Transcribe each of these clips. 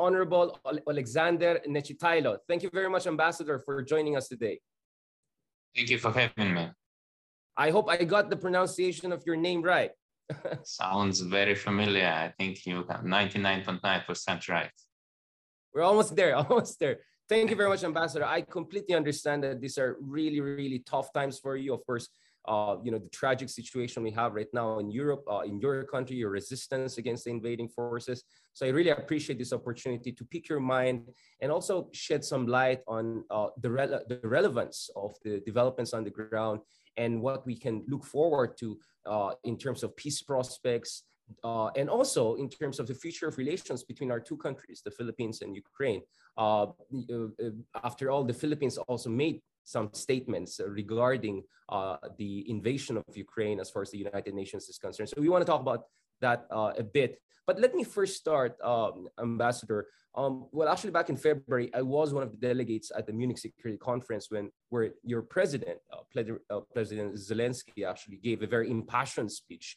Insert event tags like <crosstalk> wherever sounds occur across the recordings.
Honorable Alexander Nechytaylo. Thank you very much, Ambassador, for joining us today. Thank you for having me. I hope I got the pronunciation of your name right. <laughs> Sounds very familiar. I think you got 99.9% right. We're almost there, <laughs> almost there. Thank you very <laughs> much, Ambassador. I completely understand that these are really, really tough times for you. Of course, uh, you know, the tragic situation we have right now in Europe, uh, in your country, your resistance against the invading forces. So I really appreciate this opportunity to pick your mind and also shed some light on uh, the, re- the relevance of the developments on the ground and what we can look forward to uh, in terms of peace prospects, uh, and also in terms of the future of relations between our two countries, the Philippines and Ukraine. Uh, uh after all, the Philippines also made some statements regarding uh, the invasion of Ukraine as far as the United Nations is concerned. So we want to talk about that uh, a bit. But let me first start, um, Ambassador. Um, well, actually, back in February, I was one of the delegates at the Munich Security Conference when where your president, uh, uh President Zelensky, actually gave a very impassioned speech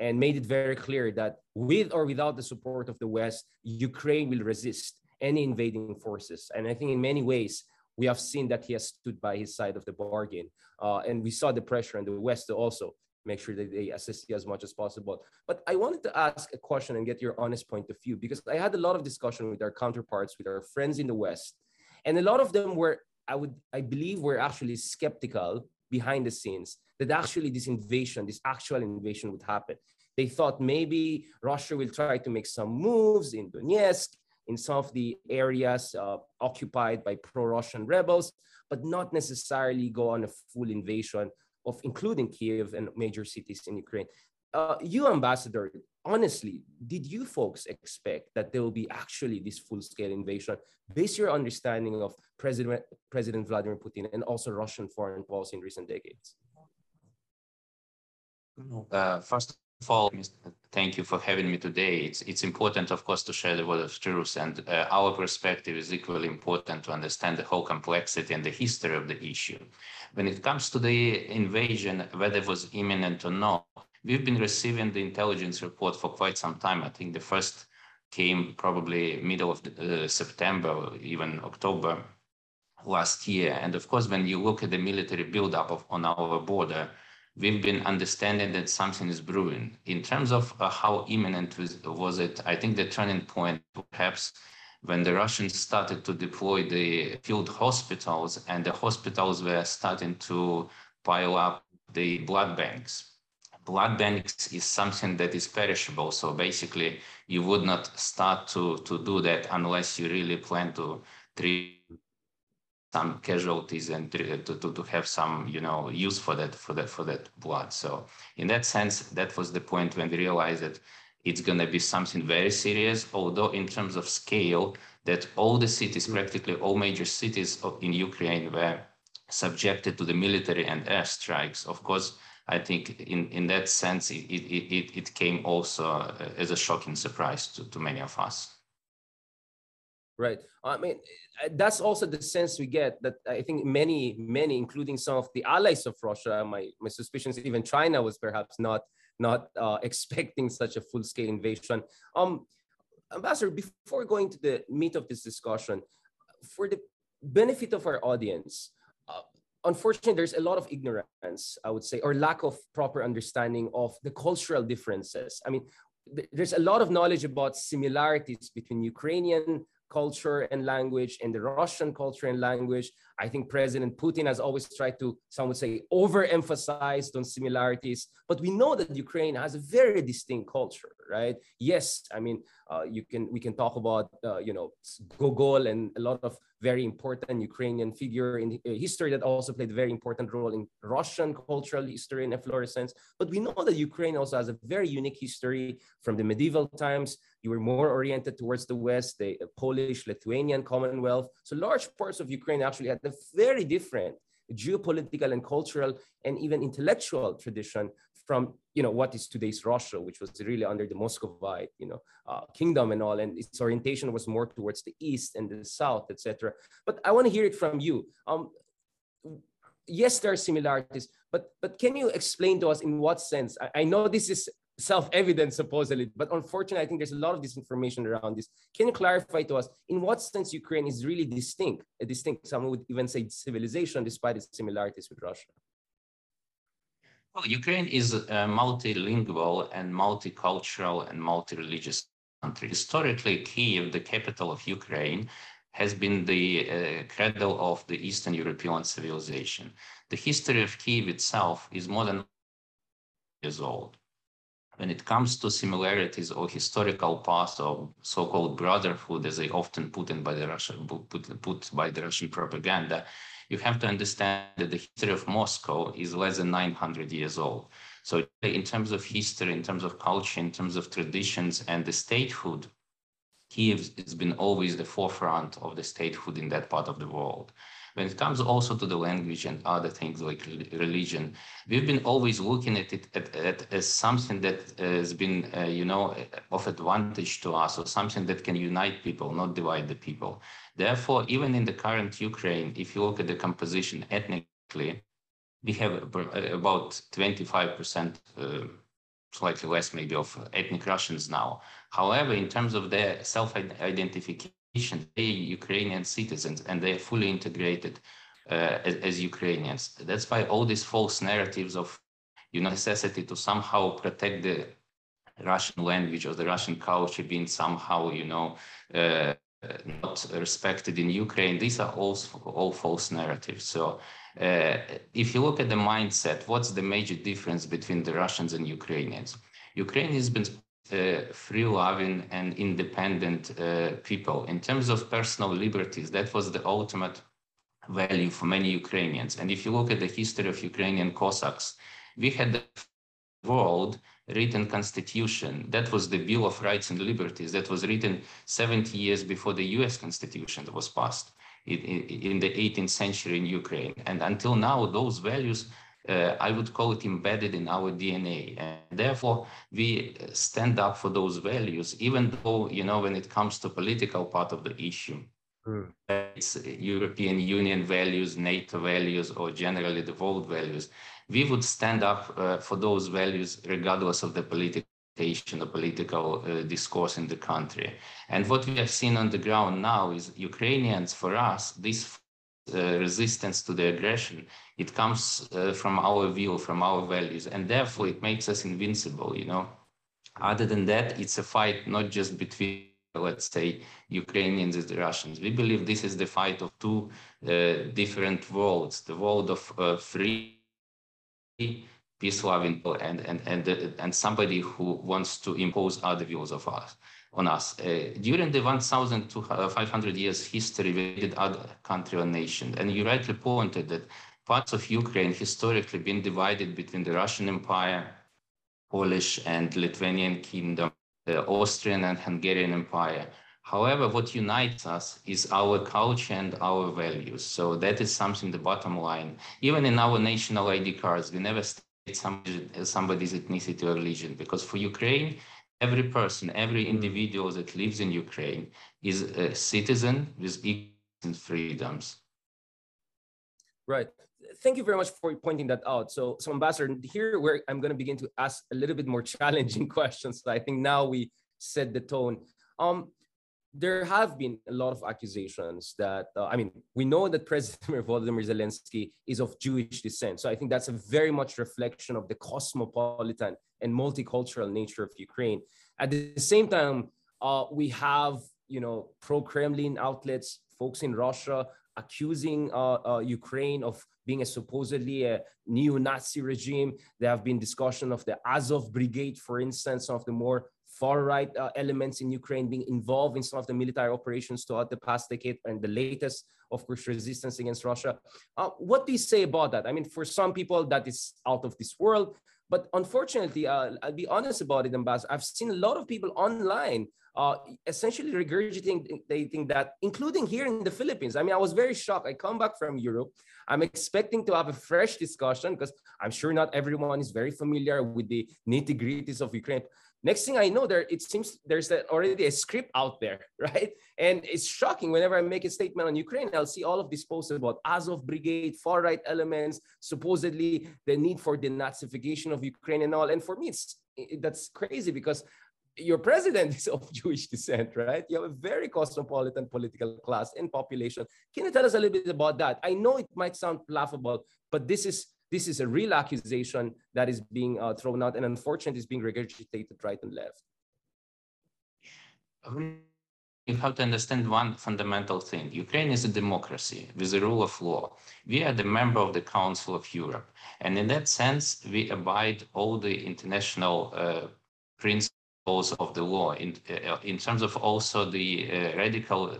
and made it very clear that with or without the support of the West, Ukraine will resist any invading forces. And I think in many ways, we have seen that he has stood by his side of the bargain. Uh, and we saw the pressure on the West to also make sure that they assist you as much as possible. But I wanted to ask a question and get your honest point of view because I had a lot of discussion with our counterparts, with our friends in the West, and a lot of them were, I would, I believe, were actually skeptical behind the scenes that actually this invasion, this actual invasion, would happen. They thought maybe Russia will try to make some moves in Donetsk, in some of the areas uh, occupied by pro-Russian rebels, but not necessarily go on a full invasion of including Kiev and major cities in Ukraine. Uh, you, ambassador, honestly, did you folks expect that there will be actually this full-scale invasion based your understanding of President President Vladimir Putin and also Russian foreign policy in recent decades? Uh, first thank you for having me today. It's, it's important, of course, to share the word of truth, and uh, our perspective is equally important to understand the whole complexity and the history of the issue. When it comes to the invasion, whether it was imminent or not, we've been receiving the intelligence report for quite some time. I think the first came probably middle of the, uh, September, even October last year. And of course, when you look at the military buildup of, on our border, we've been understanding that something is brewing. In terms of uh, how imminent was, was it, I think the turning point perhaps when the Russians started to deploy the field hospitals and the hospitals were starting to pile up the blood banks. Blood banks is something that is perishable. So basically, you would not start to, to do that unless you really plan to treat some casualties and to, to, to have some you know use for that for that for that blood. So in that sense that was the point when we realized that it's going to be something very serious although in terms of scale that all the cities practically all major cities in ukraine were subjected to the military and air strikes of course i think in in that sense it it, it, it came also uh, as a shocking surprise to, to many of us Right. I mean, uh, that's also the sense we get that I think many, many, including some of the allies of Russia, my, my suspicion is even China was perhaps not not uh, <laughs> expecting such a full-scale invasion. Um, Ambassador, before going to the meat of this discussion, for the benefit of our audience, uh, unfortunately, there's a lot of ignorance, I would say, or lack of proper understanding of the cultural differences. I mean, there's a lot of knowledge about similarities between Ukrainian culture and language and the Russian culture and language. I think President Putin has always tried to, some would say, overemphasize on similarities. But we know that Ukraine has a very distinct culture, right? Yes, I mean, uh, you can we can talk about uh, you know Gogol and a lot of very important Ukrainian figure in uh, history that also played a very important role in Russian cultural history and efflorescence. But we know that Ukraine also has a very unique history from the medieval times. You were more oriented towards the West, the Polish, Lithuanian Commonwealth. So large parts of Ukraine actually had a very different geopolitical and cultural and even intellectual tradition from you know what is today's Russia, which was really under the Muscovite you know uh, kingdom and all, and its orientation was more towards the east and the south, etc. But I want to hear it from you. Um, yes, there are similarities, but but can you explain to us in what sense? I, I know this is self-evident supposedly. But unfortunately i think there's a lot of disinformation around this. Can you clarify to us in what sense ukraine is really distinct a distinct some would even say civilization despite its similarities with russia? Well ukraine is a multilingual and multicultural and multi-religious country. Historically kiev the capital of ukraine has been the uh, cradle of the eastern european civilization. The history of kiev itself is more than years old when it comes to similarities or historical past or so-called brotherhood, as they often put in by the Russian put, put by the Russian propaganda, you have to understand that the history of Moscow is less than 900 years old. So in terms of history, in terms of culture, in terms of traditions and the statehood, Kiev has been always the forefront of the statehood in that part of the world. When it comes also to the language and other things like religion, we've been always looking at it at, at, as something that has been, uh, you know, of advantage to us or something that can unite people, not divide the people. Therefore, even in the current Ukraine, if you look at the composition ethnically, we have about 25%, uh, slightly less maybe, of ethnic Russians now. However, in terms of their self-identification, they are Ukrainian citizens and they are fully integrated uh, as, as, Ukrainians. That's why all these false narratives of you know, necessity to somehow protect the Russian language or the Russian culture being somehow, you know, uh, not respected in Ukraine. These are all, all false narratives. So uh, if you look at the mindset, what's the major difference between the Russians and Ukrainians? Ukraine has been free loving and independent uh, people. In terms of personal liberties, that was the ultimate value for many Ukrainians. And if you look at the history of Ukrainian Cossacks, we had the world written constitution. That was the Bill of Rights and Liberties that was written 70 years before the US Constitution was passed in, in the 18th century in Ukraine. And until now, those values uh, I would call it embedded in our DNA. And therefore, we stand up for those values, even though, you know, when it comes to political part of the issue, mm. it's European Union values, NATO values, or generally the world values, we would stand up uh, for those values regardless of the political the political uh, discourse in the country. And what we have seen on the ground now is Ukrainians, for us, this uh, resistance to the aggression. It comes uh, from our view from our values and therefore it makes us invincible you know. Other than that it's a fight not just between let's say ukrainians and the russians. We believe this is the fight of two uh, different worlds the world of uh, free peace loving and and and uh, and somebody who wants to impose other views of us on us. Uh, during the 1,500 years history, we did other country or nation. And you rightly pointed that parts of Ukraine historically been divided between the Russian Empire, Polish and Lithuanian kingdom, the Austrian and Hungarian Empire. However, what unites us is our culture and our values. So that is something, the bottom line. Even in our national ID cards, we never state somebody's ethnicity or religion because for Ukraine, every person, every hmm. individual that lives in Ukraine is a citizen with equal freedoms. Right. Thank you very much for pointing that out. So, so Ambassador, here where I'm going to begin to ask a little bit more <laughs> challenging questions. I think now we set the tone. Um, there have been a lot of accusations that uh, I mean, we know that President <laughs> Volodymyr Zelensky is of Jewish descent, so I think that's a very much reflection of the cosmopolitan and multicultural nature of Ukraine. At the same time, uh, we have you know pro-Kremlin outlets, folks in Russia accusing uh, uh, Ukraine of being a supposedly a neo-Nazi regime. There have been discussion of the Azov Brigade, for instance, of the more far right uh, elements in Ukraine being involved in some of the military operations throughout the past decade and the latest, of course, resistance against Russia. Uh, what do you say about that? I mean, for some people, that is out of this world. But unfortunately, uh, I'll be honest about it, Ambassador. I've seen a lot of people online uh, essentially regurgitating that, including here in the Philippines. I mean, I was very shocked. I come back from Europe. I'm expecting to have a fresh discussion because I'm sure not everyone is very familiar with the nitty gritties of Ukraine. Next thing I know, there it seems there's already a script out there, <laughs> right? And it's shocking whenever I make a statement on Ukraine, I'll see all of these posts about Azov Brigade, far right elements, supposedly the need for denazification of Ukraine and all. And for me, it's it, that's crazy because your president <laughs> is of Jewish descent, right? You have a very cosmopolitan political class and population. Can you tell us a little bit about that? I know it might sound laughable, but this is this is a real accusation that is being uh, thrown out and unfortunately is being regurgitated right and left. You have to understand one fundamental thing. Ukraine is a democracy with the rule of law. We are the member of the Council of Europe. And in that sense, we abide all the international uh, principles of the law in, uh, in terms of also the uh, radical uh,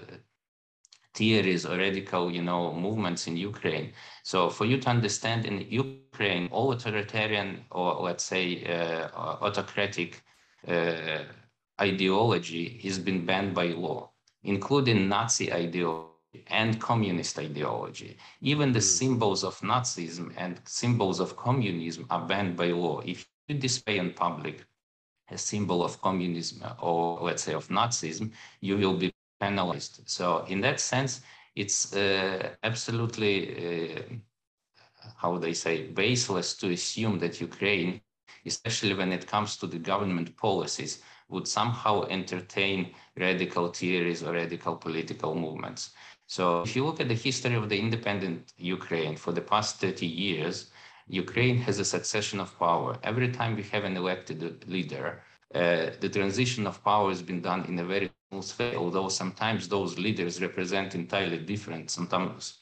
theories or radical, you know, movements in Ukraine. So for you to understand in Ukraine, all authoritarian or let's say uh, autocratic uh, ideology has been banned by law, including Nazi ideology and communist ideology. Even the mm. symbols of Nazism and symbols of communism are banned by law. If you display in public a symbol of communism or let's say of Nazism, you will be penalized. So in that sense, it's uh, absolutely, uh, how they say, baseless to assume that Ukraine, especially when it comes to the government policies, would somehow entertain radical theories or radical political movements. So if you look at the history of the independent Ukraine for the past 30 years, Ukraine has a succession of power. Every time we have an elected leader, uh, the transition of power has been done in a very although sometimes those leaders represent entirely different, sometimes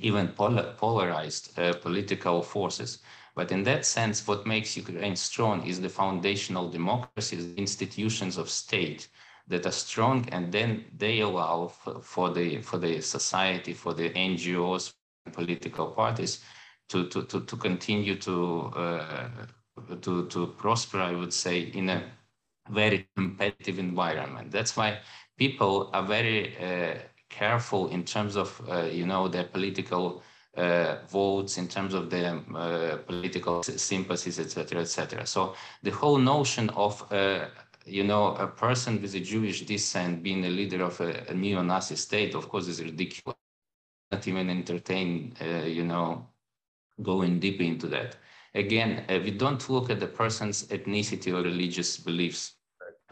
even polar, polarized uh, political forces. But in that sense, what makes Ukraine strong is the foundational democracies, institutions of state that are strong, and then they allow for, for the for the society, for the NGOs, political parties to, to, to, to continue to, uh, to, to prosper, I would say, in a very competitive environment. That's why people are very uh, careful in terms of, uh, you know, their political uh, votes, in terms of their uh, political sympathies, etc., etc. So the whole notion of uh, you know, a person with a Jewish descent being a leader of a, a neo-Nazi state, of course, is ridiculous. Not even entertain, uh, you know, going deep into that. Again, we don't look at the person's ethnicity or religious beliefs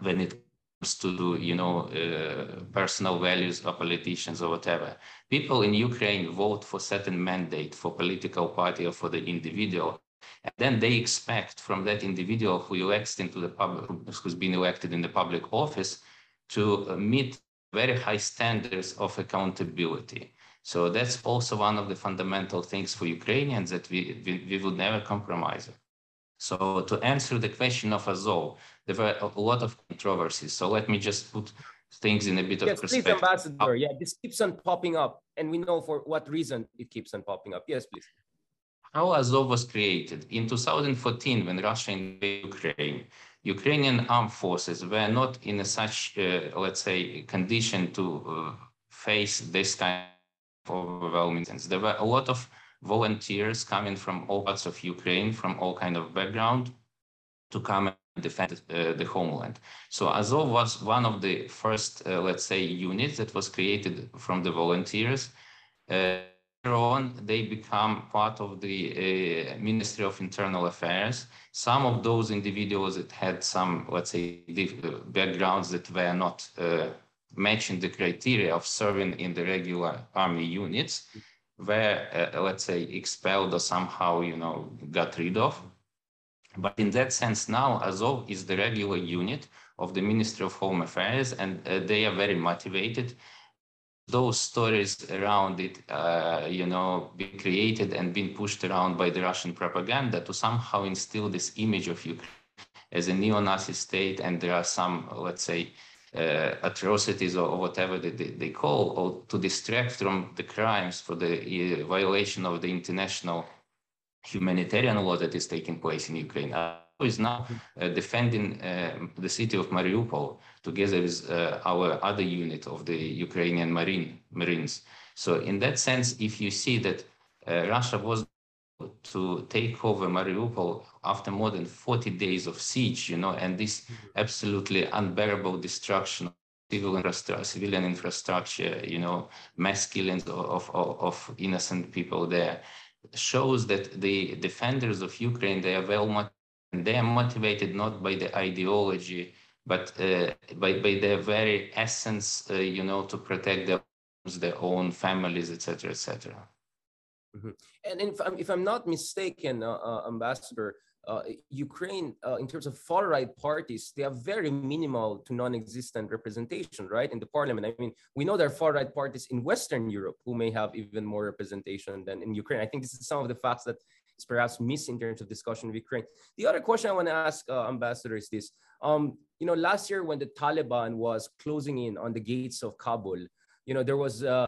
when it comes to, you know, uh, personal values or politicians or whatever. People in Ukraine vote for certain mandate for political party or for the individual. And then they expect from that individual who elects into the public, who's been elected in the public office to uh, meet very high standards of accountability. So that's also one of the fundamental things for Ukrainians that we, we, we would never compromise. So to answer the question of Azov, there were a lot of controversies. So let me just put things in a bit yes, of perspective. Please, Ambassador. Yeah, this keeps on popping up, and we know for what reason it keeps on popping up. Yes, please. How Azov was created. In 2014, when Russia invaded Ukraine, Ukrainian armed forces were not in a such, uh, let's say, condition to uh, face this kind overwhelming sense. There were a lot of volunteers coming from all parts of Ukraine, from all kind of background, to come and defend uh, the homeland. So Azov was one of the first, uh, let's say, units that was created from the volunteers. Uh, later on, they become part of the uh, Ministry of Internal Affairs. Some of those individuals that had some, let's say, uh, backgrounds that were not uh, matching the criteria of serving in the regular army units were, uh, let's say, expelled or somehow, you know, got rid of. But in that sense, now Azov is the regular unit of the Ministry of Home Affairs, and uh, they are very motivated. Those stories around it, uh, you know, being created and being pushed around by the Russian propaganda to somehow instill this image of Ukraine as a neo-Nazi state, and there are some, let's say, uh, atrocities or, whatever they, they, call, or to distract from the crimes for the uh, violation of the international humanitarian law that is taking place in Ukraine. Uh, is now uh, defending uh, the city of Mariupol together with uh, our other unit of the Ukrainian Marine Marines. So in that sense, if you see that Russia was to take over Mariupol after more than 40 days of siege, you know, and this mm-hmm. absolutely unbearable destruction of civil infrastructure, civilian infrastructure, you know, mass killings of, of, of innocent people there, shows that the defenders of Ukraine, they are well they are motivated not by the ideology, but uh, by, by their very essence, uh, you know, to protect their, their own families, etc., etc. Mm-hmm. And if I'm, if I'm not mistaken, uh, uh Ambassador, uh, Ukraine, uh, in terms of far right parties, they have very minimal to non existent representation, right, in the parliament. I mean, we know there are far right parties in Western Europe who may have even more representation than in Ukraine. I think this is some of the facts that is perhaps missing in terms of discussion of Ukraine. The other question I want to ask, uh, Ambassador, is this. Um, you know, last year when the Taliban was closing in on the gates of Kabul, you know, there was uh,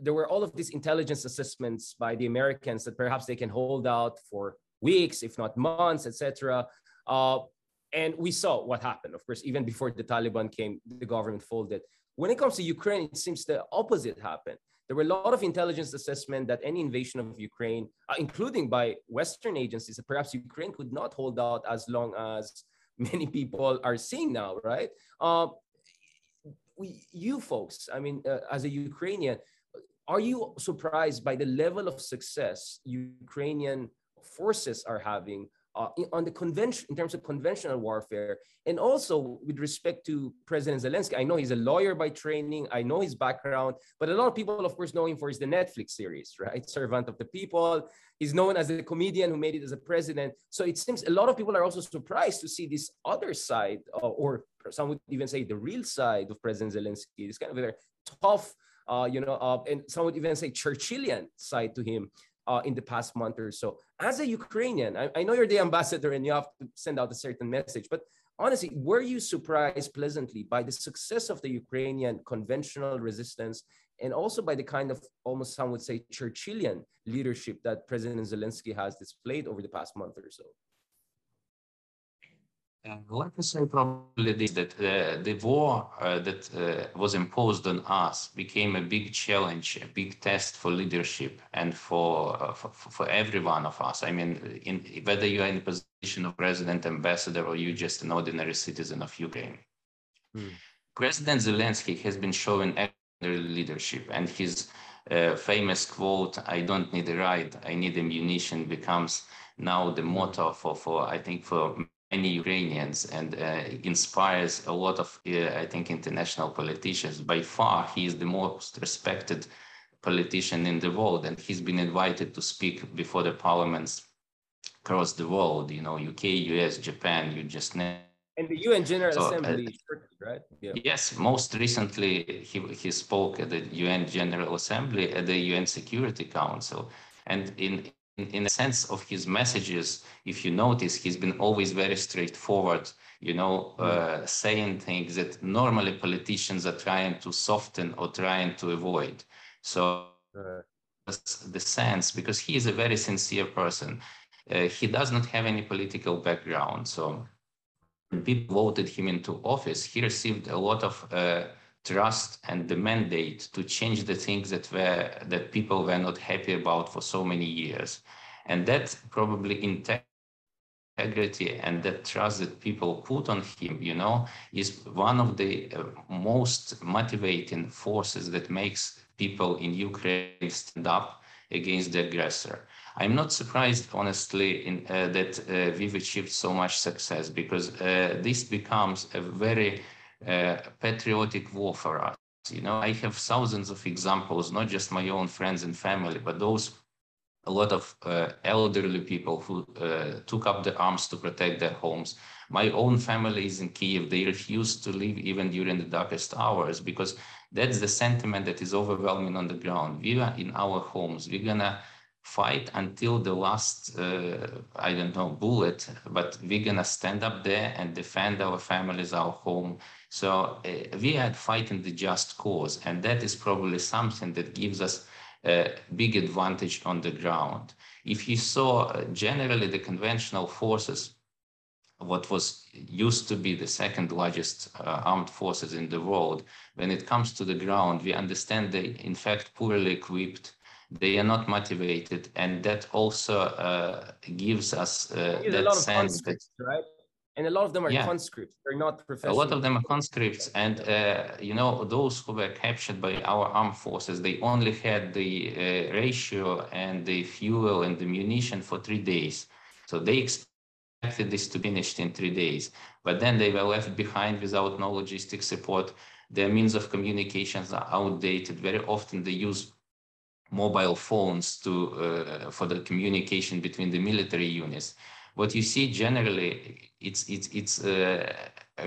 there were all of these intelligence assessments by the Americans that perhaps they can hold out for weeks, if not months, etc. Uh, and we saw what happened. Of course, even before the Taliban came, the government folded. When it comes to Ukraine, it seems the opposite happened. There were a lot of intelligence assessment that any invasion of Ukraine, uh, including by Western agencies, that perhaps Ukraine could not hold out as long as <laughs> many people are seeing now, right? Uh, we, you folks, I mean, uh, as a Ukrainian, are you surprised by the level of success Ukrainian forces are having uh, on the convention in terms of conventional warfare? And also with respect to president zelensky i know he's a lawyer by training i know his background but a lot of people of course know him for his the netflix series right? Servant of the people. He's known as a comedian who made it as a president. So it seems a lot of people are also surprised to see this other side uh, or some would even say the real side of president zelensky. This kind of a tough uh, you know, uh, and some would even say Churchillian side to him uh, in the past month or so. As a Ukrainian, I, I, know you're the <laughs> ambassador and you have to send out a certain message, but honestly, were you surprised pleasantly by the success of the Ukrainian conventional resistance and also by the kind of almost some would say Churchillian leadership that President Zelensky has displayed over the past month or so? Uh, let me say probably this, that uh, the war uh, that uh, was imposed on us became a big challenge, a big test for leadership and for, uh, for, for every one of us. I mean, in, whether you are in the position of president, ambassador, or you're just an ordinary citizen of Ukraine. Hmm. President Zelensky has been showing extraordinary leadership, and his uh, famous quote, "I don't need a ride, I need ammunition," becomes now the motto for, for I think, for many Ukrainians and uh, inspires a lot of, uh, I think, international politicians. By far, he is the most respected politician in the world, and he's been invited to speak before the parliaments across the world. You know, UK, US, Japan. You just know. And the UN General so, uh, Assembly, uh, right? Yeah. Yes, most recently he, he spoke at the UN General Assembly at the UN Security Council. And in in a sense of his messages, if you notice, he's been always very straightforward, you know, uh, mm. saying things that normally politicians are trying to soften or trying to avoid. So that's the sense, because he is a very sincere person. Uh, he does not have any political background. So people voted him into office, he received a lot of uh, trust and the mandate to change the things that were that people were not happy about for so many years. And that probably integrity and that trust that people put on him you know is one of the uh, most motivating forces that makes people in ukraine stand up against the aggressor. I'm not surprised honestly in, uh, that uh, we've achieved so much success because uh, this becomes a very uh, patriotic war for us. You know, I have thousands of examples, not just my own friends and family, but those a lot of uh, elderly people who uh, took up the arms to protect their homes. My own family is in Kiev. They refuse to leave even during the darkest hours because that's the sentiment that is overwhelming on the ground. We are in our homes. We're gonna fight until the last, uh, I don't know, bullet, but we're gonna stand up there and defend our families, our home. So uh, we are fighting the just cause, and that is probably something that gives us a big advantage on the ground. If you saw uh, generally the conventional forces, what was used to be the second largest uh, armed forces in the world, when it comes to the ground, we understand they in fact poorly equipped, they are not motivated and that also uh, gives us uh, that sense that right and a lot of them are yeah. conscripts. They're not professional a lot of them are conscripts. And uh, you know those who were captured by our armed forces they only had the uh, ratio and the fuel and the munition for three days. So they expected this to be finished in three days. But then they were left behind without no logistic support. Their means of communications are outdated. Very often they use mobile phones to uh, for the communication between the military units. What you see generally, it's it's it's uh,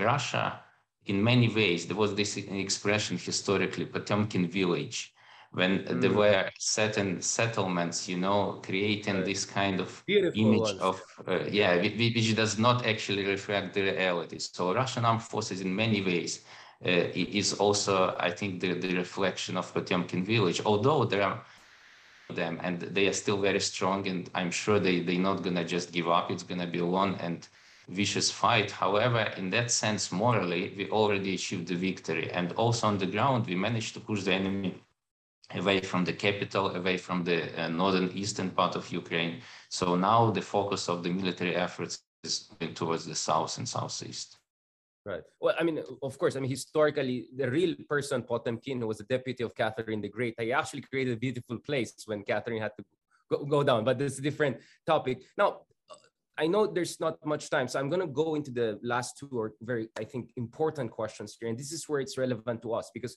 Russia in many ways. There was this expression historically, Potemkin village, when mm. there were certain settlements, you know, creating this kind of Beautiful image ones. of uh, yeah, which does not actually reflect the reality. So Russian armed forces, in many ways, uh, is also, I think, the, the reflection of Potemkin village. Although there are them and they are still very strong and I'm sure they, they're not gonna just give up. It's gonna be a long and vicious fight. However, in that sense, morally, we already achieved the victory. And also on the ground, we managed to push the enemy away from the capital, away from the uh, northern eastern part of Ukraine. So now the focus of the military efforts is towards the south and southeast. Right. Well, I mean, of course, I mean, historically, the real person, Potemkin, who was the deputy of Catherine the Great, he actually created a beautiful place when Catherine had to go, go down, but is a different topic. Now, I know there's not much time, so I'm going to go into the last two or very, I think, important questions here. And this is where it's relevant to us because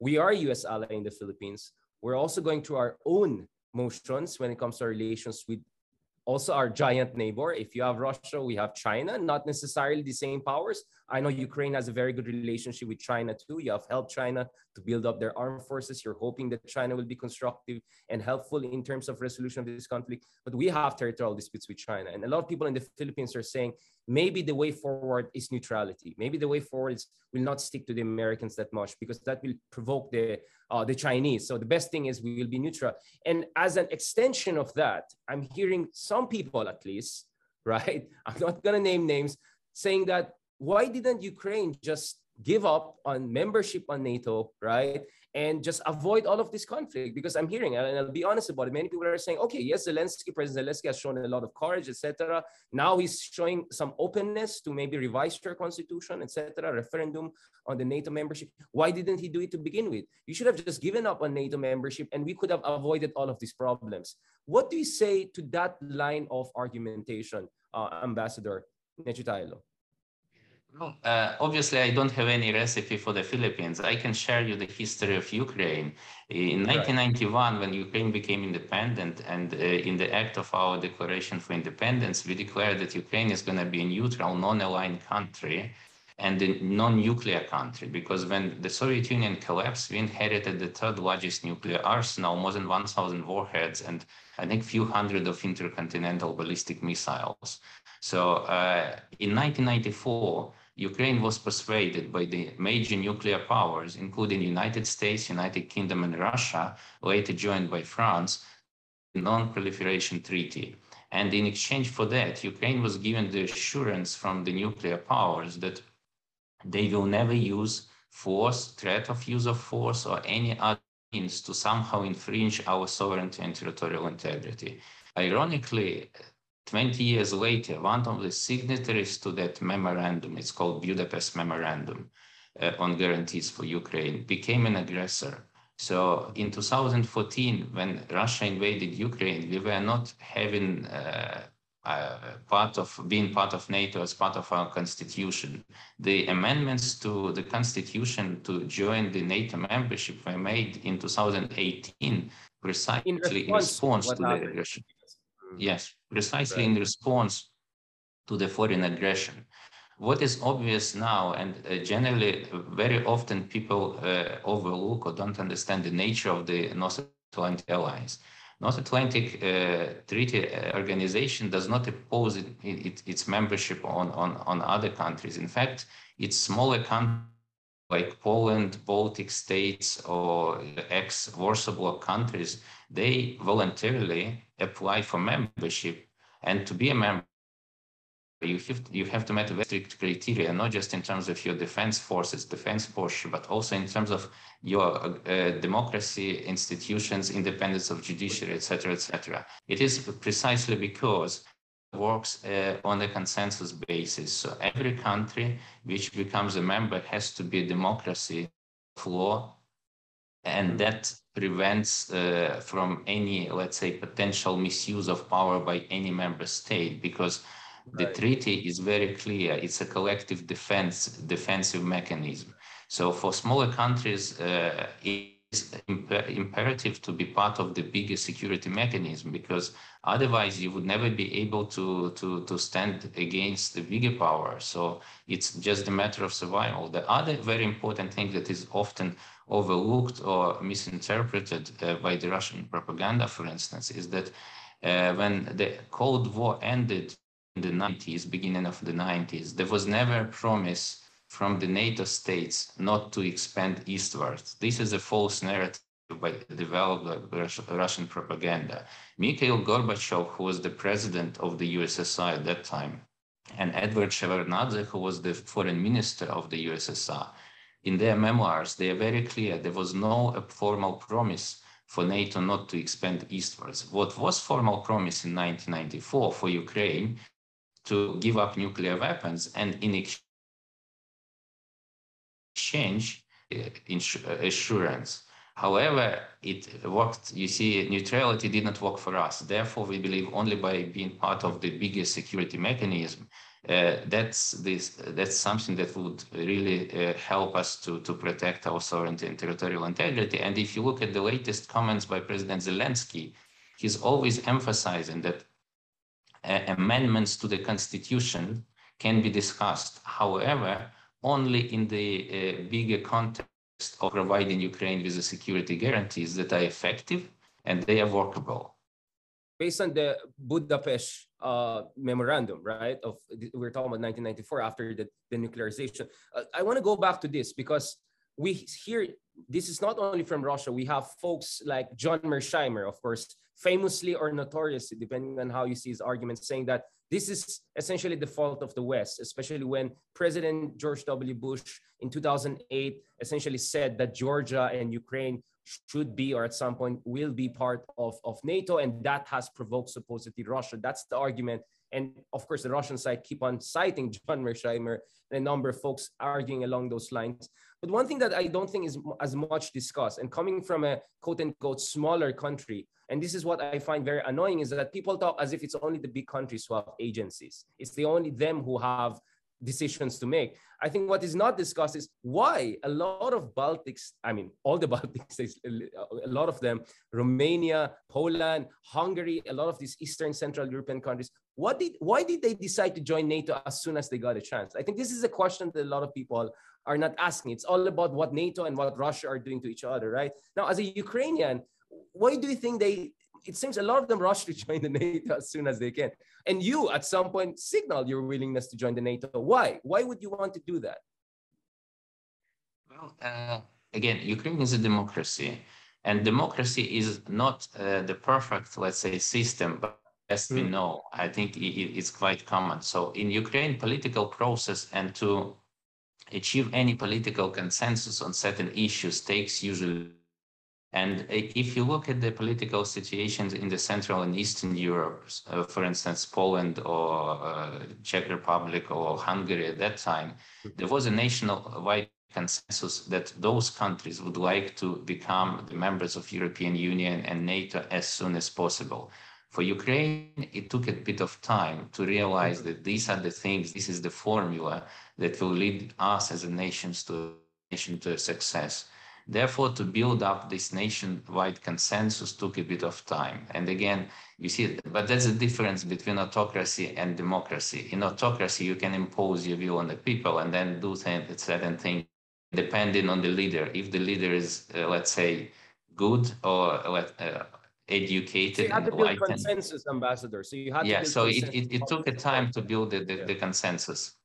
we are US ally in the Philippines. We're also going through our own motions when it comes to our relations with also our giant neighbor. If you have Russia, we have China, not necessarily the same powers. I know Ukraine has a very good relationship with China too. You have helped China to build up their armed forces. You're hoping that China will be constructive and helpful in terms of resolution of this conflict. But we have territorial disputes with China. And a lot of people in the Philippines are saying maybe the way forward is neutrality. Maybe the way forward is will not stick to the Americans that much because that will provoke the uh, the Chinese. So the best thing is we will be neutral. And as an extension of that, I'm hearing some people at least, <laughs> right? I'm not gonna name names, saying that why didn't Ukraine just give up on membership on NATO, right? and just avoid all of this conflict because I'm hearing, and I'll be honest about it, many people are saying, okay, yes, Zelensky, President Zelensky has shown a lot of courage, etc. Now he's showing some openness to maybe revise your constitution, etc., referendum on the NATO membership. Why didn't he do it to begin with? You should have just given up on NATO membership and we could have avoided all of these problems. What do you say to that line of argumentation, uh, Ambassador Nechytaylo? Well, uh, obviously, I don't have any recipe for the Philippines. I can share you the history of Ukraine. In 1991, right. when Ukraine became independent, and uh, in the act of our Declaration for Independence, we declared that Ukraine is going to be a neutral, non-aligned country and a non-nuclear country. Because when the Soviet Union collapsed, we inherited the third largest nuclear arsenal, more than 1,000 warheads, and I think a few hundred of intercontinental ballistic missiles. So uh, in 1994, Ukraine was persuaded by the major nuclear powers, including the United States, United Kingdom, and Russia, later joined by France, the Non-Proliferation Treaty. And in exchange for that, Ukraine was given the assurance from the nuclear powers that they will never use force, threat of use of force, or any other means to somehow infringe our sovereignty and territorial integrity. Ironically, 20 years later, one of the signatories to that memorandum, it's called Budapest Memorandum uh, on Guarantees for Ukraine, became an aggressor. So in 2014, when Russia invaded Ukraine, we were not having uh, uh, part of being part of NATO as part of our constitution. The amendments to the constitution to join the NATO membership were made in 2018 precisely in response, in response to the aggression. Yes, precisely right. in response to the foreign aggression. What is obvious now, and uh, generally very often people uh, overlook or don't understand the nature of the North Atlantic Alliance. North Atlantic uh, Treaty uh, Organization does not impose it, it, its membership on, on, on other countries. In fact, it's smaller countries like Poland, Baltic states, or ex-Warsaw Bloc countries, they voluntarily apply for membership and to be a member you have, you have to meet very strict criteria, not just in terms of your defense forces, defense posture, but also in terms of your uh, democracy, institutions, independence of judiciary, etc., etc. It is precisely because works uh, on a consensus basis. So every country which becomes a member has to be a democracy of law, and that prevents uh, from any, let's say, potential misuse of power by any member state because the right. treaty is very clear. It's a collective defense, defensive mechanism. So for smaller countries, uh, it's imper imperative to be part of the bigger security mechanism because otherwise you would never be able to, to, to stand against the bigger power. So it's just a matter of survival. The other very important thing that is often overlooked or misinterpreted uh, by the Russian propaganda, for instance, is that uh, when the Cold War ended in the 90s, beginning of the 90s, there was never a promise from the NATO states not to expand eastwards. This is a false narrative by developed Russian propaganda. Mikhail Gorbachev, who was the president of the USSR at that time, and Eduard Shevardnadze, who was the foreign minister of the USSR, in their memoirs, they are very clear. There was no uh, formal promise for NATO not to expand eastwards. What was formal promise in 1994 for Ukraine to give up nuclear weapons and in exchange uh, assurance. However, it worked, you see, neutrality did not work for us. Therefore, we believe only by being part of the biggest security mechanism uh, that's this that's something that would really uh, help us to to protect our sovereignty and territorial integrity. And if you look at the latest comments by President Zelensky, he's always emphasizing that uh, amendments to the constitution can be discussed. However, only in the uh, bigger context of providing Ukraine with the security guarantees that are effective and they are workable based on the Budapest uh, memorandum, right? Of we're talking about 1994 after the, nuclearization. Uh, I want to go back to this because we hear this is not only from Russia. We have folks like John Mearsheimer, of course, famously or notoriously, depending on how you see his arguments, saying that this is essentially the fault of the West, especially when President George W. Bush in 2008 essentially said that Georgia and Ukraine should be or at some point will be part of, of NATO, and that has provoked supposedly Russia. That's the argument. And of course, the Russian side keep on citing John Mearsheimer and a number of folks arguing along those lines. But one thing that I don't think is as much discussed, and coming from a quote unquote smaller country, and this is what I find very annoying, is that people talk as if it's only the big countries who have agencies. It's the only them who have decisions to make. I think what is not discussed is why a lot of Baltics, I mean, all the <laughs> Baltic states, uh, a lot of them, Romania, Poland, Hungary, a lot of these Eastern Central European countries, what did, why did they decide to join NATO as soon as they got a chance? I think this is a question that a lot of people are not asking. It's all about what NATO and what Russia are doing to each other, right? Now, as a Ukrainian, why do you think they it seems a lot of them rush to <laughs> join the NATO as soon as they can. And you, at some point, signal your willingness to join the NATO. Why? Why would you want to do that? Well, uh, again, Ukraine is a democracy, and democracy is not uh, the perfect, let's say, system, but as mm. we hmm. know, I think it's quite common. So in Ukraine, political process and to achieve any political consensus on certain issues takes usually and if you look at the political situations in the Central and Eastern Europe, uh, for instance, Poland or uh, Czech Republic or Hungary at that time, there was a nationwide consensus that those countries would like to become the members of European Union and NATO as soon as possible. For Ukraine, it took a bit of time to realize that these are the things, this is the formula that will lead us as a nation to, nation to success. Therefore, to build up this nationwide consensus took a bit of time. And again, you see, but that's the difference between autocracy and democracy. In autocracy, you can impose your view on the people and then do certain things depending on the leader. If the leader is, uh, let's say, good or uh, educated. So you had to build consensus, ambassador. So you had yeah. so it, it, it took a time to build the, the, yeah. the consensus.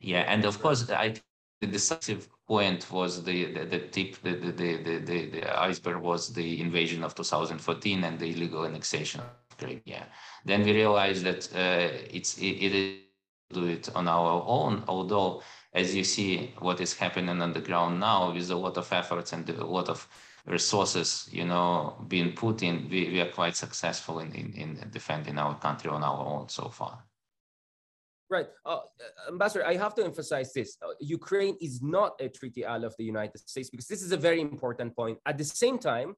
Yeah, and of course, I the decisive point was the the, the tip the, the, the, the, the iceberg was the invasion of 2014 and the illegal annexation of Crimea. Then we realized that uh, it's it, it do it on our own, although as you see what is happening on the ground now with a lot of efforts and a lot of resources, you know, being put in, we, we are quite successful in, in, in defending our country on our own so far. Right. Uh, Ambassador, I have to emphasize this. Uh, Ukraine is not a treaty ally of the United States because this is a very important point. At the same time,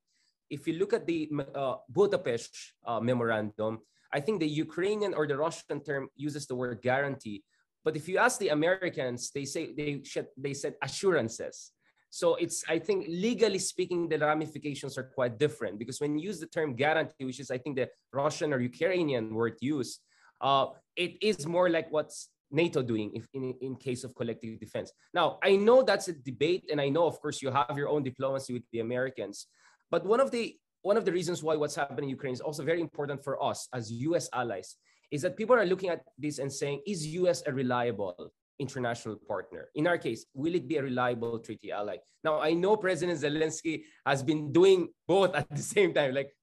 if you look at the uh, Budapest uh, memorandum, I think the Ukrainian or the Russian term uses the word guarantee. But if you ask the Americans, they say they they said assurances. So it's I think legally speaking, the ramifications are quite different because when you use the term guarantee, which is I think the Russian or Ukrainian word used, uh, it is more like what's NATO doing if in, in case of collective defense. Now, I know that's a debate, and I know, of course, you have your own diplomacy with the Americans. But one of the one of the reasons why what's happening in Ukraine is also very important for us as US allies is that people are looking at this and saying, is US a reliable international partner? In our case, will it be a reliable treaty ally? Now, I know President Zelensky has been doing both at the same time, like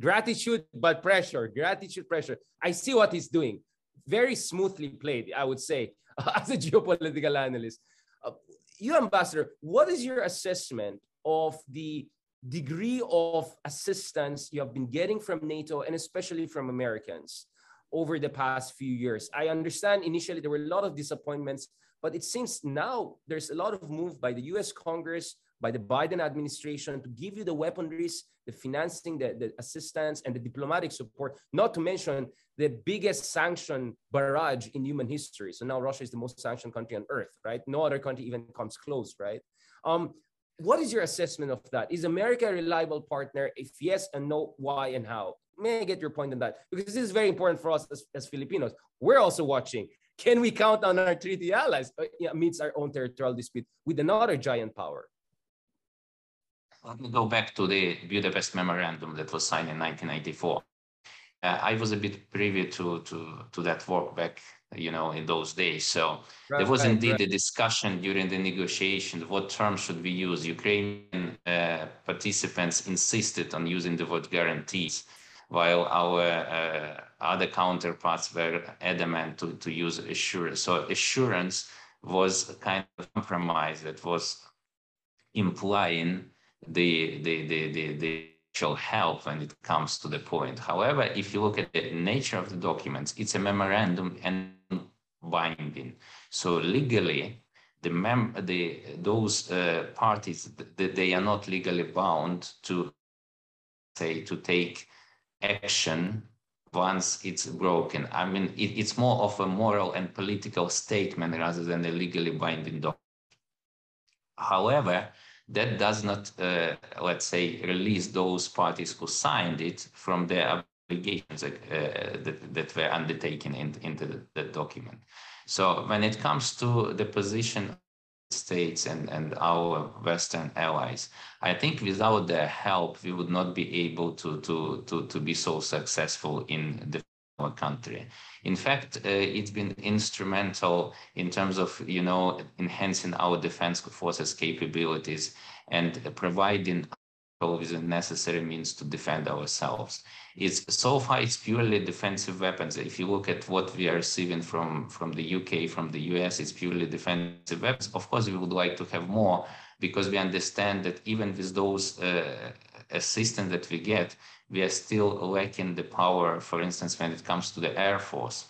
gratitude, but pressure, gratitude, pressure. I see what he's doing. Very smoothly played, I would say, <laughs> as a geopolitical analyst. Uh, you, Ambassador, what is your assessment of the degree of assistance you have been getting from NATO and especially from Americans over the past few years. I understand initially there were a lot of disappointments, but it seems now there's a lot of move by the US Congress, by the Biden administration to give you the weaponries, the financing, the, the assistance, and the diplomatic support, not to mention the biggest sanction barrage in human history. So now Russia is the most sanctioned country on earth, right? No other country even comes close, right? Um, what is your assessment of that? Is America a reliable partner? If yes and no, why and how? May I get your point on that? Because this is very important for us as, as Filipinos. We're also watching. Can we count on our treaty allies uh, amidst our own territorial dispute with another giant power? Let me go back to the Budapest Memorandum that was signed in 1994. Uh, I was a bit privy to, to, to that work back you know, in those days. So right, there was right, indeed right. a discussion during the negotiations, what terms should we use? Ukrainian uh, participants insisted on using the word guarantees, while our uh, other counterparts were adamant to, to use assurance. So assurance was a kind of compromise that was implying the, the, the, the, the help when it comes to the point. However, if you look at the nature of the documents, it's a memorandum and binding. So legally, the mem the those uh, parties th they are not legally bound to say to take action once it's broken. I mean, it, it's more of a moral and political statement rather than a legally binding document. However, that does not, uh, let's say, release those parties who signed it from their obligations uh, that, that were undertaken in, into the, the, document. So when it comes to the position states and, and our Western allies, I think without their help, we would not be able to, to, to, to be so successful in the our country. In fact, uh, it's been instrumental in terms of, you know, enhancing our defense forces capabilities and providing with the necessary means to defend ourselves. It's so far it's purely defensive weapons. If you look at what we are receiving from from the UK, from the US, it's purely defensive weapons. Of course, we would like to have more because we understand that even with those uh, assistance that we get, we are still lacking the power. For instance, when it comes to the air force,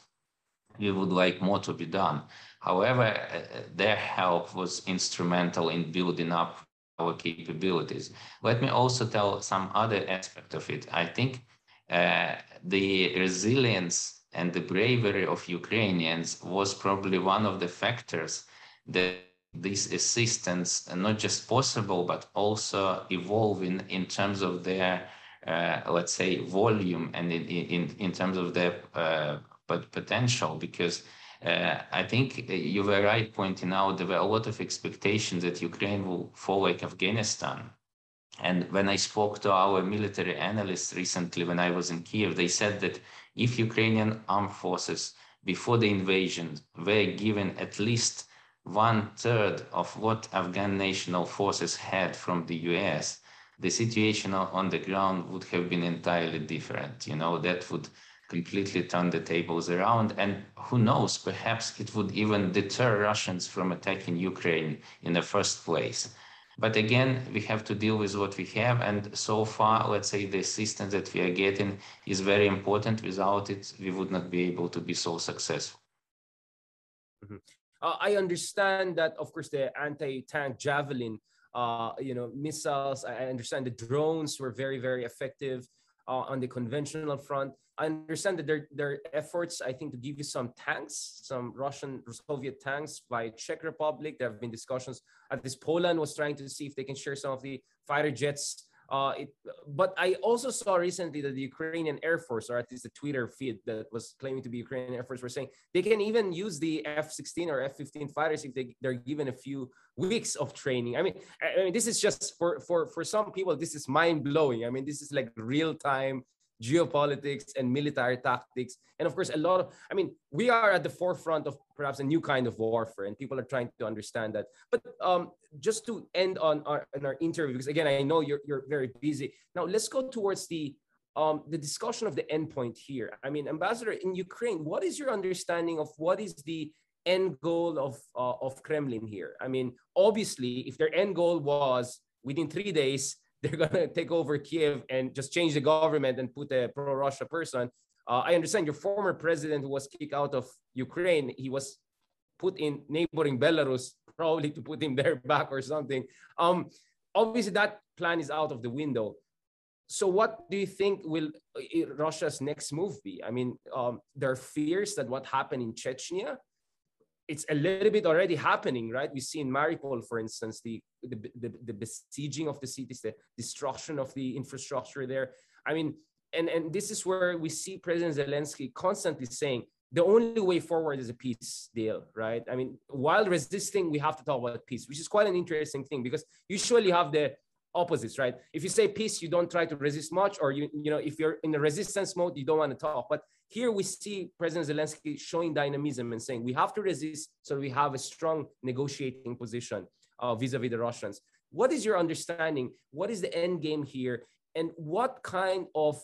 we would like more to be done. However, uh, their help was instrumental in building up our capabilities. Let me also tell some other aspect of it. I think uh, the resilience and the bravery of Ukrainians was probably one of the factors that this assistance not just possible but also evolving in terms of their uh, let's say volume and in, in, in terms of their uh, potential because uh, I think you were right pointing out there were a lot of expectations that Ukraine will fall like Afghanistan. And when I spoke to our military analysts recently when I was in Kiev, they said that if Ukrainian armed forces before the invasion were given at least one third of what Afghan national forces had from the US, the situation on the ground would have been entirely different. You know, that would completely turn the tables around. And who knows, perhaps it would even deter Russians from attacking Ukraine in the first place. But again, we have to deal with what we have. And so far, let's say the assistance that we are getting is very important. Without it, we would not be able to be so successful. Mm-hmm. Uh, I understand that, of course, the anti-tank javelin, uh, you know, missiles. I understand the drones were very, very effective uh, on the conventional front. I understand that their, there are efforts, I think, to give you some tanks, some Russian Soviet tanks by Czech Republic. There have been discussions. At this, Poland was trying to see if they can share some of the fighter jets uh, it, but I also saw recently that the Ukrainian Air Force, or at least the Twitter feed that was claiming to be Ukrainian Air Force, were saying they can even use the F-16 or F-15 fighters if they, they're given a few weeks of training. I mean, I mean, this is just for for for some people, this is mind blowing. I mean, this is like real time geopolitics and military tactics. And of course a lot of i mean we are at the forefront of perhaps a new kind of warfare and people are trying to understand that. But um, just to end on our, on our interview because again i know you're, you're very busy. Now let's go towards the um, the discussion of the endpoint here. I mean ambassador in ukraine what is your understanding of what is the end goal of uh, of kremlin here? I mean obviously if their end goal was within three days they're going <laughs> to take over Kiev and just change the government and put a pro-Russia person. Uh, I understand your former president was kicked out of Ukraine, he was put in neighboring Belarus, <laughs> probably to put him there back or something. Um, obviously, that plan is out of the window. So, what do you think will uh, Russia's next move be? I mean, um, there are fears that what happened in Chechnya it's a little bit already happening, right? We see in Mariupol, for instance, the, the, the, the, besieging of the cities, the destruction of the infrastructure there. I mean, and, and this is where we see President Zelensky constantly saying the only way forward is a peace deal, right? I mean, while resisting, we have to talk about peace, which is quite an interesting thing because usually you have the opposites, right? If you say peace, you don't try to resist much, or you, you know, if you're in the resistance mode, you don't want to talk. But here we see President Zelensky showing dynamism and saying we have to resist so we have a strong negotiating position uh, vis-a-vis the Russians. What is your understanding? What is the end game here? And what kind of,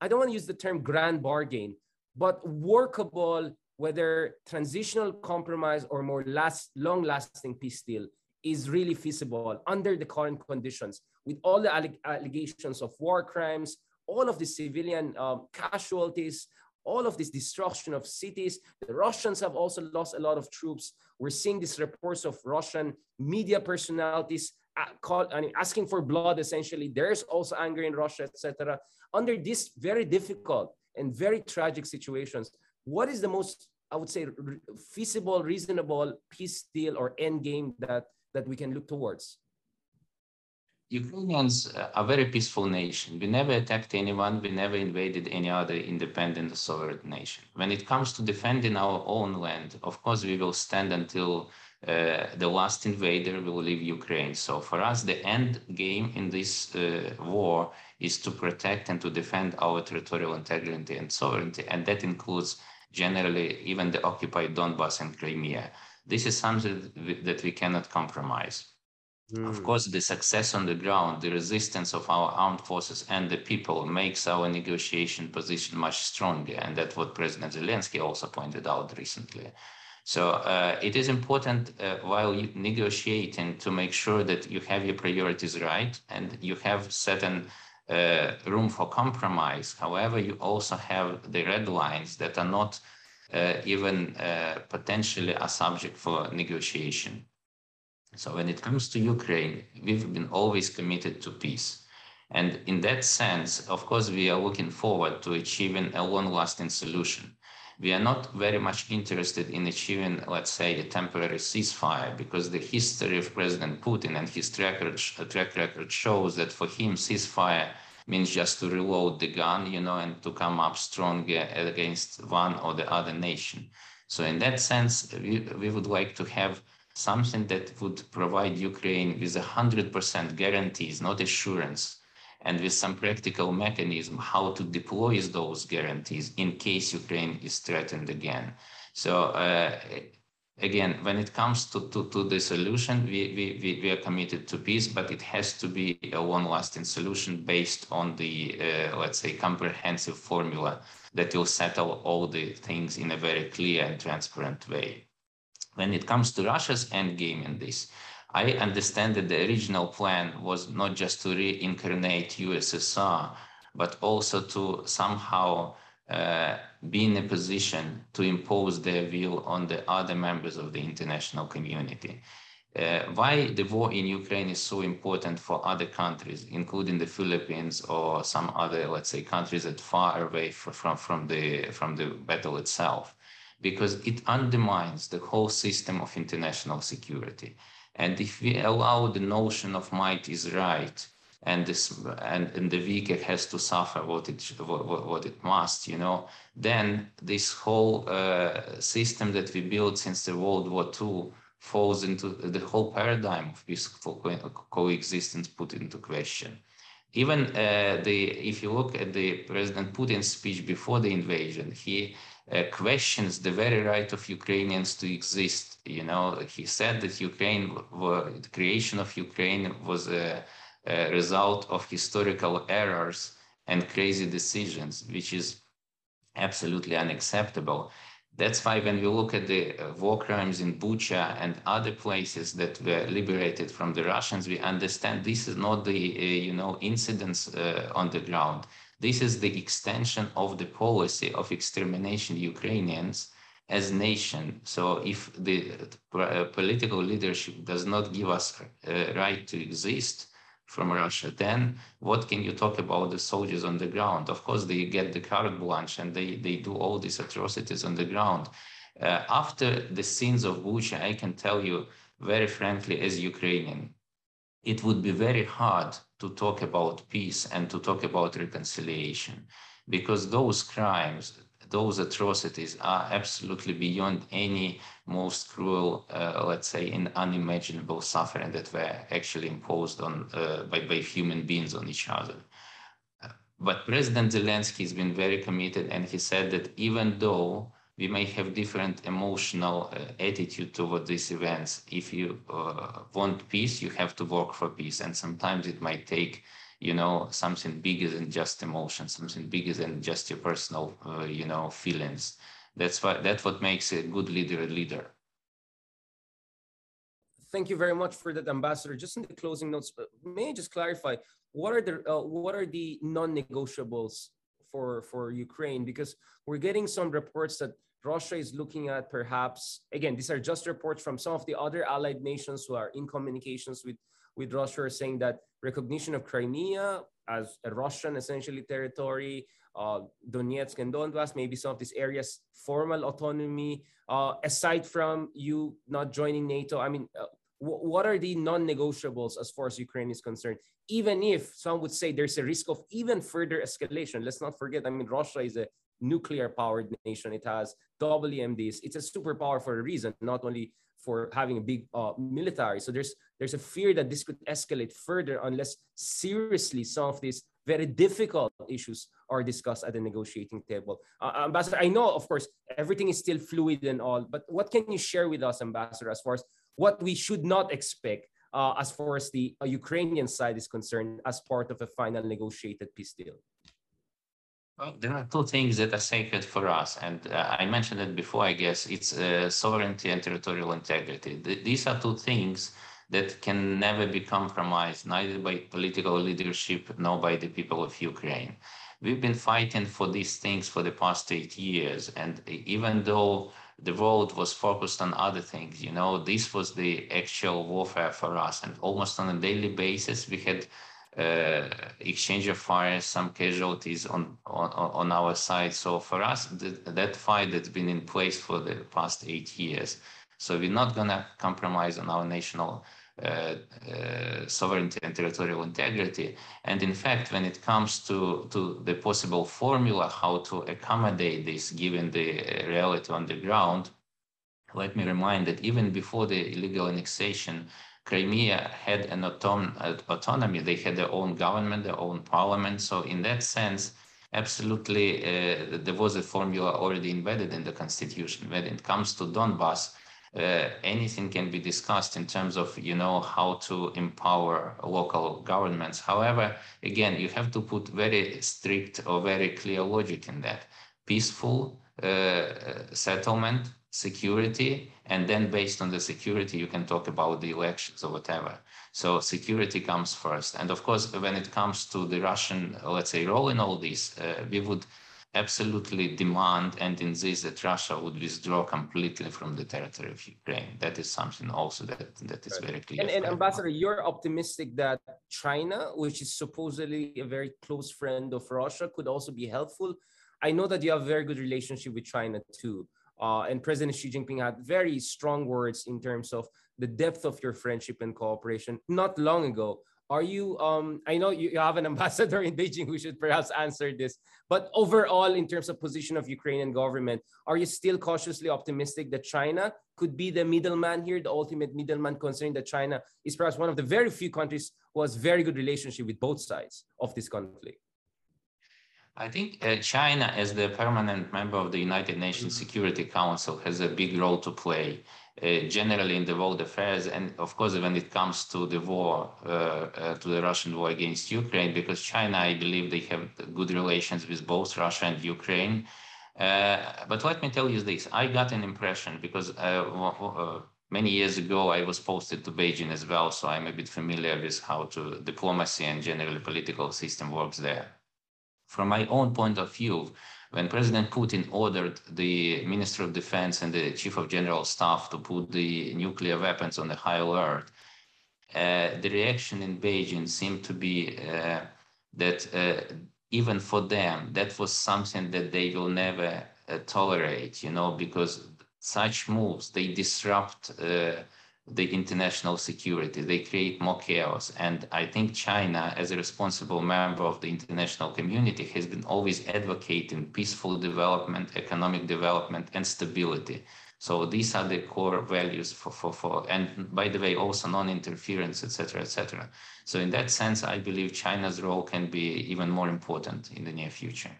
I don't want to use the term grand bargain, but workable, whether transitional compromise or more last, long-lasting peace deal is really feasible under the current conditions with all the alleg allegations of war crimes, all of the civilian um, casualties, all of this destruction of cities. The Russians have also lost a lot of troops. We're seeing these reports of Russian media personalities uh, asking for blood, essentially. There's also anger in Russia, etc. Under these very difficult and very tragic situations, what is the most, I would say, feasible, reasonable peace deal or end game that, that we can look towards? Ukrainians are a very peaceful nation. We never attacked anyone. We never invaded any other independent sovereign nation. When it comes to defending our own land, of course, we will stand until uh, the last invader will leave Ukraine. So for us, the end game in this uh, war is to protect and to defend our territorial integrity and sovereignty. And that includes generally even the occupied Donbass and Crimea. This is something that we cannot compromise. Mm. Of hmm. course, the success on the ground, the resistance of our armed forces and the people makes our negotiation position much stronger. And that's what President Zelensky also pointed out recently. So uh, it is important uh, while negotiating to make sure that you have your priorities right and you have certain uh, room for compromise. However, you also have the red lines that are not uh, even uh, potentially a subject for negotiation. So when it comes to Ukraine, we've been always committed to peace. And in that sense, of course, we are looking forward to achieving a long-lasting solution. We are not very much interested in achieving, let's say, a temporary ceasefire, because the history of President Putin and his track record, track record shows that for him, ceasefire means just to reload the gun, you know, and to come up stronger against one or the other nation. So in that sense, we, we would like to have something that would provide Ukraine with 100% guarantees, not assurance, and with some practical mechanism how to deploy those guarantees in case Ukraine is threatened again. So uh, again, when it comes to, to, to the solution, we, we, we, are committed to peace, but it has to be a long-lasting solution based on the, uh, let's say, comprehensive formula that will settle all the things in a very clear and transparent way. When it comes to Russia's endgame in this, I understand that the original plan was not just to reincarnate USSR, but also to somehow uh, be in a position to impose their will on the other members of the international community. Uh, why the war in Ukraine is so important for other countries, including the Philippines or some other, let's say, countries that far away from, from, the, from the battle itself, because it undermines the whole system of international security. And if we allow the notion of might is right, and this and, and the weaker has to suffer what it what, what it must you know then this whole uh, system that we built since the world war ii falls into the whole paradigm of peaceful co coexistence put into question even uh, the if you look at the president putin's speech before the invasion he uh, questions the very right of Ukrainians to exist. You know, he said that Ukraine, the creation of Ukraine was a, a result of historical errors and crazy decisions, which is absolutely unacceptable. That's why when we look at the uh, war crimes in Bucha and other places that were liberated from the Russians, we understand this is not the, uh, you know, incidents uh, on the ground. This is the extension of the policy of extermination Ukrainians as nation. So if the uh, political leadership does not give us a right to exist, from Russia, then what can you talk about the soldiers on the ground? Of course, they get the carte blanche and they, they do all these atrocities on the ground. Uh, after the scenes of Bucha, I can tell you very frankly, as Ukrainian, it would be very hard to talk about peace and to talk about reconciliation because those crimes those atrocities are absolutely beyond any most cruel, uh, let's say, and unimaginable suffering that were actually imposed on uh, by, by human beings on each other. But President Zelensky has been very committed, and he said that even though we may have different emotional uh, attitude toward these events, if you uh, want peace, you have to work for peace, and sometimes it might take you know, something bigger than just emotion, something bigger than just your personal, uh, you know, feelings. That's what that's what makes a good leader a leader. Thank you very much for that, Ambassador. Just in the closing notes, uh, may I just clarify what are the uh, what are the non-negotiables for for Ukraine? Because we're getting some reports that Russia is looking at perhaps again these are just reports from some of the other allied nations who are in communications with with Russia saying that recognition of Crimea as a Russian essentially territory, uh, Donetsk and Donbass, maybe some of these areas, formal autonomy, uh, aside from you not joining NATO. I mean, uh, what are the non-negotiables as far as Ukraine is concerned? Even if some would say there's a risk of even further escalation. Let's not forget, I mean, Russia is a nuclear powered nation. It has WMDs. It's a superpower for a reason, not only for having a big uh, military. So there's there's a fear that this could escalate further unless seriously some of these very difficult issues are discussed at the negotiating table. Uh, Ambassador, I know, of course, everything is still fluid and all, but what can you share with us, Ambassador, as far as what we should not expect uh, as far as the uh, Ukrainian side is concerned as part of a final negotiated peace deal? Well, there are two things that are sacred for us, and uh, I mentioned it before. I guess it's uh, sovereignty and territorial integrity. Th these are two things that can never be compromised, neither by political leadership nor by the people of Ukraine. We've been fighting for these things for the past eight years, and even though the world was focused on other things, you know, this was the actual warfare for us, and almost on a daily basis, we had uh, exchange of fire, some casualties on, on, on our side. So for us, that fight that's been in place for the past eight years. So we're not going to compromise on our national Uh, uh, sovereignty and territorial integrity. And in fact, when it comes to, to the possible formula how to accommodate this, given the uh, reality on the ground, let me remind that even before the illegal annexation, Crimea had an auton autonomy. They had their own government, their own parliament. So in that sense, absolutely, uh, there was a formula already embedded in the constitution. When it comes to Donbass, uh, anything can be discussed in terms of you know how to empower local governments. However again you have to put very strict or very clear logic in that. Peaceful uh, settlement security and then based on the security you can talk about the elections or whatever. So security comes first. And of course when it comes to the russian let's say role in all this uh, we would absolutely demand and insist that Russia would withdraw completely from the territory of Ukraine. That is something also that, that is very clear. And, and Ambassador, you're optimistic that China, which is supposedly a very close friend of Russia, could also be helpful. I know that you have a very good relationship with China too. Uh, and President Xi Jinping had very strong words in terms of the depth of your friendship and cooperation not long ago are you um i know you, have an <laughs> ambassador in beijing who should perhaps answer this but overall in terms of position of ukrainian government are you still cautiously optimistic that china could be the middleman here the ultimate middleman considering that china is perhaps one of the very few countries who has very good relationship with both sides of this conflict? I think uh, China, as the permanent member of the United Nations Security Council, has a big role to play generally in the world affairs, and of course, when it comes to the war, uh, uh, to the Russian war against Ukraine, because China, I believe they have good relations with both Russia and Ukraine. but let me tell you this: I got an impression because many years ago I was posted to Beijing as well, so I'm a bit familiar with how to diplomacy and generally political system works there. From my own point of view, when President Putin ordered the Minister of Defense and the Chief of General Staff to put the nuclear weapons on the high alert, uh, the reaction in Beijing seemed to be uh, that uh, even for them, that was something that they will never uh, tolerate, you know, because such moves, they disrupt uh, the international security. They create more chaos. And I think China, as a responsible member of the international community, has been always advocating peaceful development, economic development, and stability. So these are the core values for, for, for and by the way, also non-interference, etc., etc. So in that sense, I believe China's role can be even more important in the near future.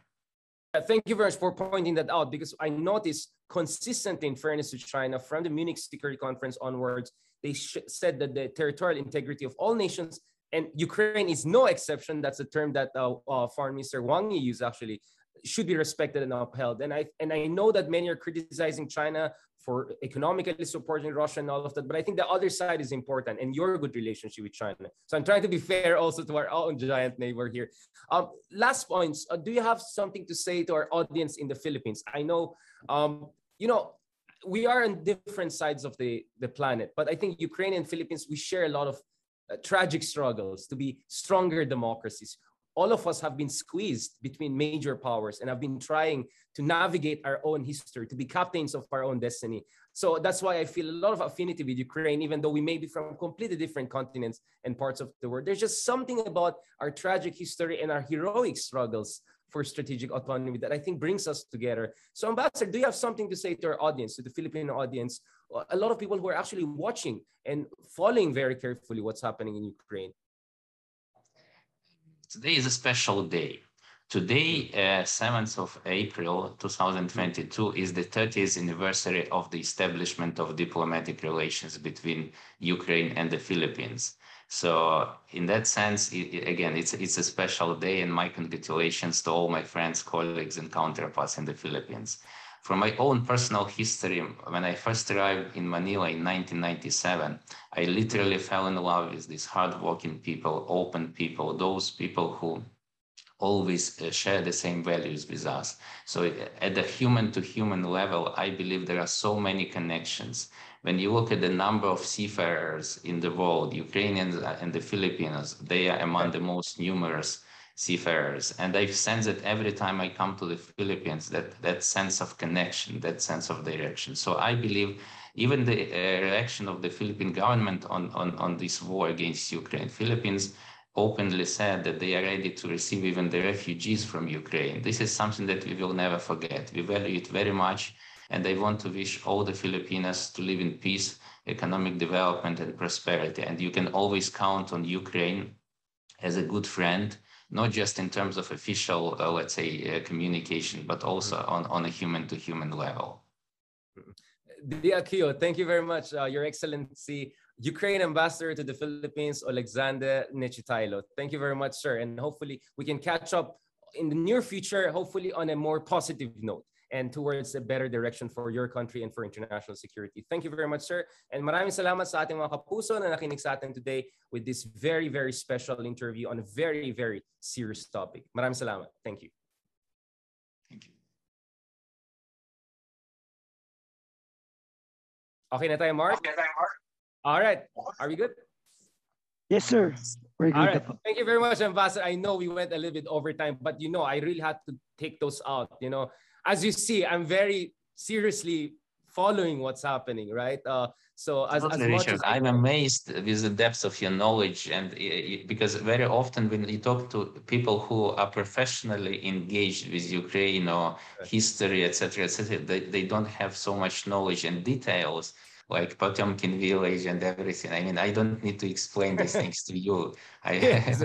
Thank you very much for pointing that out because I noticed consistently, in fairness to China, from the Munich Security Conference onwards, they said that the territorial integrity of all nations, and Ukraine is no exception. That's a term that uh, uh, Foreign Minister Wang Yi used actually, should be respected and upheld. And I and I know that many are criticizing China for economically supporting Russia and all of that. But I think the other side is important and your good relationship with China. So I'm trying to be fair also to our own giant neighbor here. Um, last points. Uh, do you have something to say to our audience in the Philippines? I know, um, you know, we are on different sides of the, the planet, but I think Ukraine and Philippines, we share a lot of uh, tragic struggles to be stronger democracies all of us have been squeezed between major powers and have been trying to navigate our own history, to be captains of our own destiny. So that's why I feel a lot of affinity with Ukraine, even though we may be from completely different continents and parts of the world. There's just something about our tragic history and our heroic struggles for strategic autonomy that I think brings us together. So, Ambassador, do you have something to say to our audience, to the Filipino audience? A lot of people who are actually watching and following very carefully what's happening in Ukraine. Today is a special day. Today, uh, 7th of April 2022, is the 30th anniversary of the establishment of diplomatic relations between Ukraine and the Philippines. So, in that sense, it, again, it's, it's a special day, and my congratulations to all my friends, colleagues, and counterparts in the Philippines. From my own personal history, when I first arrived in Manila in 1997, I literally fell in love with these hardworking people, open people, those people who always uh, share the same values with us. So at the human to human level, I believe there are so many connections. When you look at the number of seafarers in the world, Ukrainians and the Filipinos, they are among the most numerous seafarers. And I've sensed that every time I come to the Philippines, that, that sense of connection, that sense of direction. So I believe even the uh, reaction of the Philippine government on, on, on this war against Ukraine, Philippines openly said that they are ready to receive even the refugees from Ukraine. This is something that we will never forget. We value it very much. And I want to wish all the Filipinos to live in peace, economic development, and prosperity. And you can always count on Ukraine as a good friend not just in terms of official, uh, let's say, uh, communication, but also on, on a human to human level. Diakio, thank you very much, uh, Your Excellency, Ukraine Ambassador to the Philippines, Alexander Nechytaylo. Thank you very much, sir. And hopefully we can catch up in the near future, hopefully on a more positive note and towards a better direction for your country and for international security. Thank you very much, sir. And maraming salamat sa ating mga kapuso na nakinig sa atin today with this very, very special interview on a very, very serious topic. Maraming salamat. Thank you. Thank you. Okay na tayo, Mark? Okay na tayo, Mark. All right. Are we good? Yes, sir. We're good. All right. Thank you very much, Ambassador. I know we went a little bit over time, but you know, I really had to take those out. You know, as you see, I'm very seriously following what's happening, right? Uh, so as, as much Richard, as I I'm amazed with the depth of your knowledge, and uh, because very often when you talk to people who are professionally engaged with Ukraine or history, etc., etc., they, they don't have so much knowledge and details like Potemkin village and everything. I mean, I don't need to explain these <laughs> things to you. I, Yes.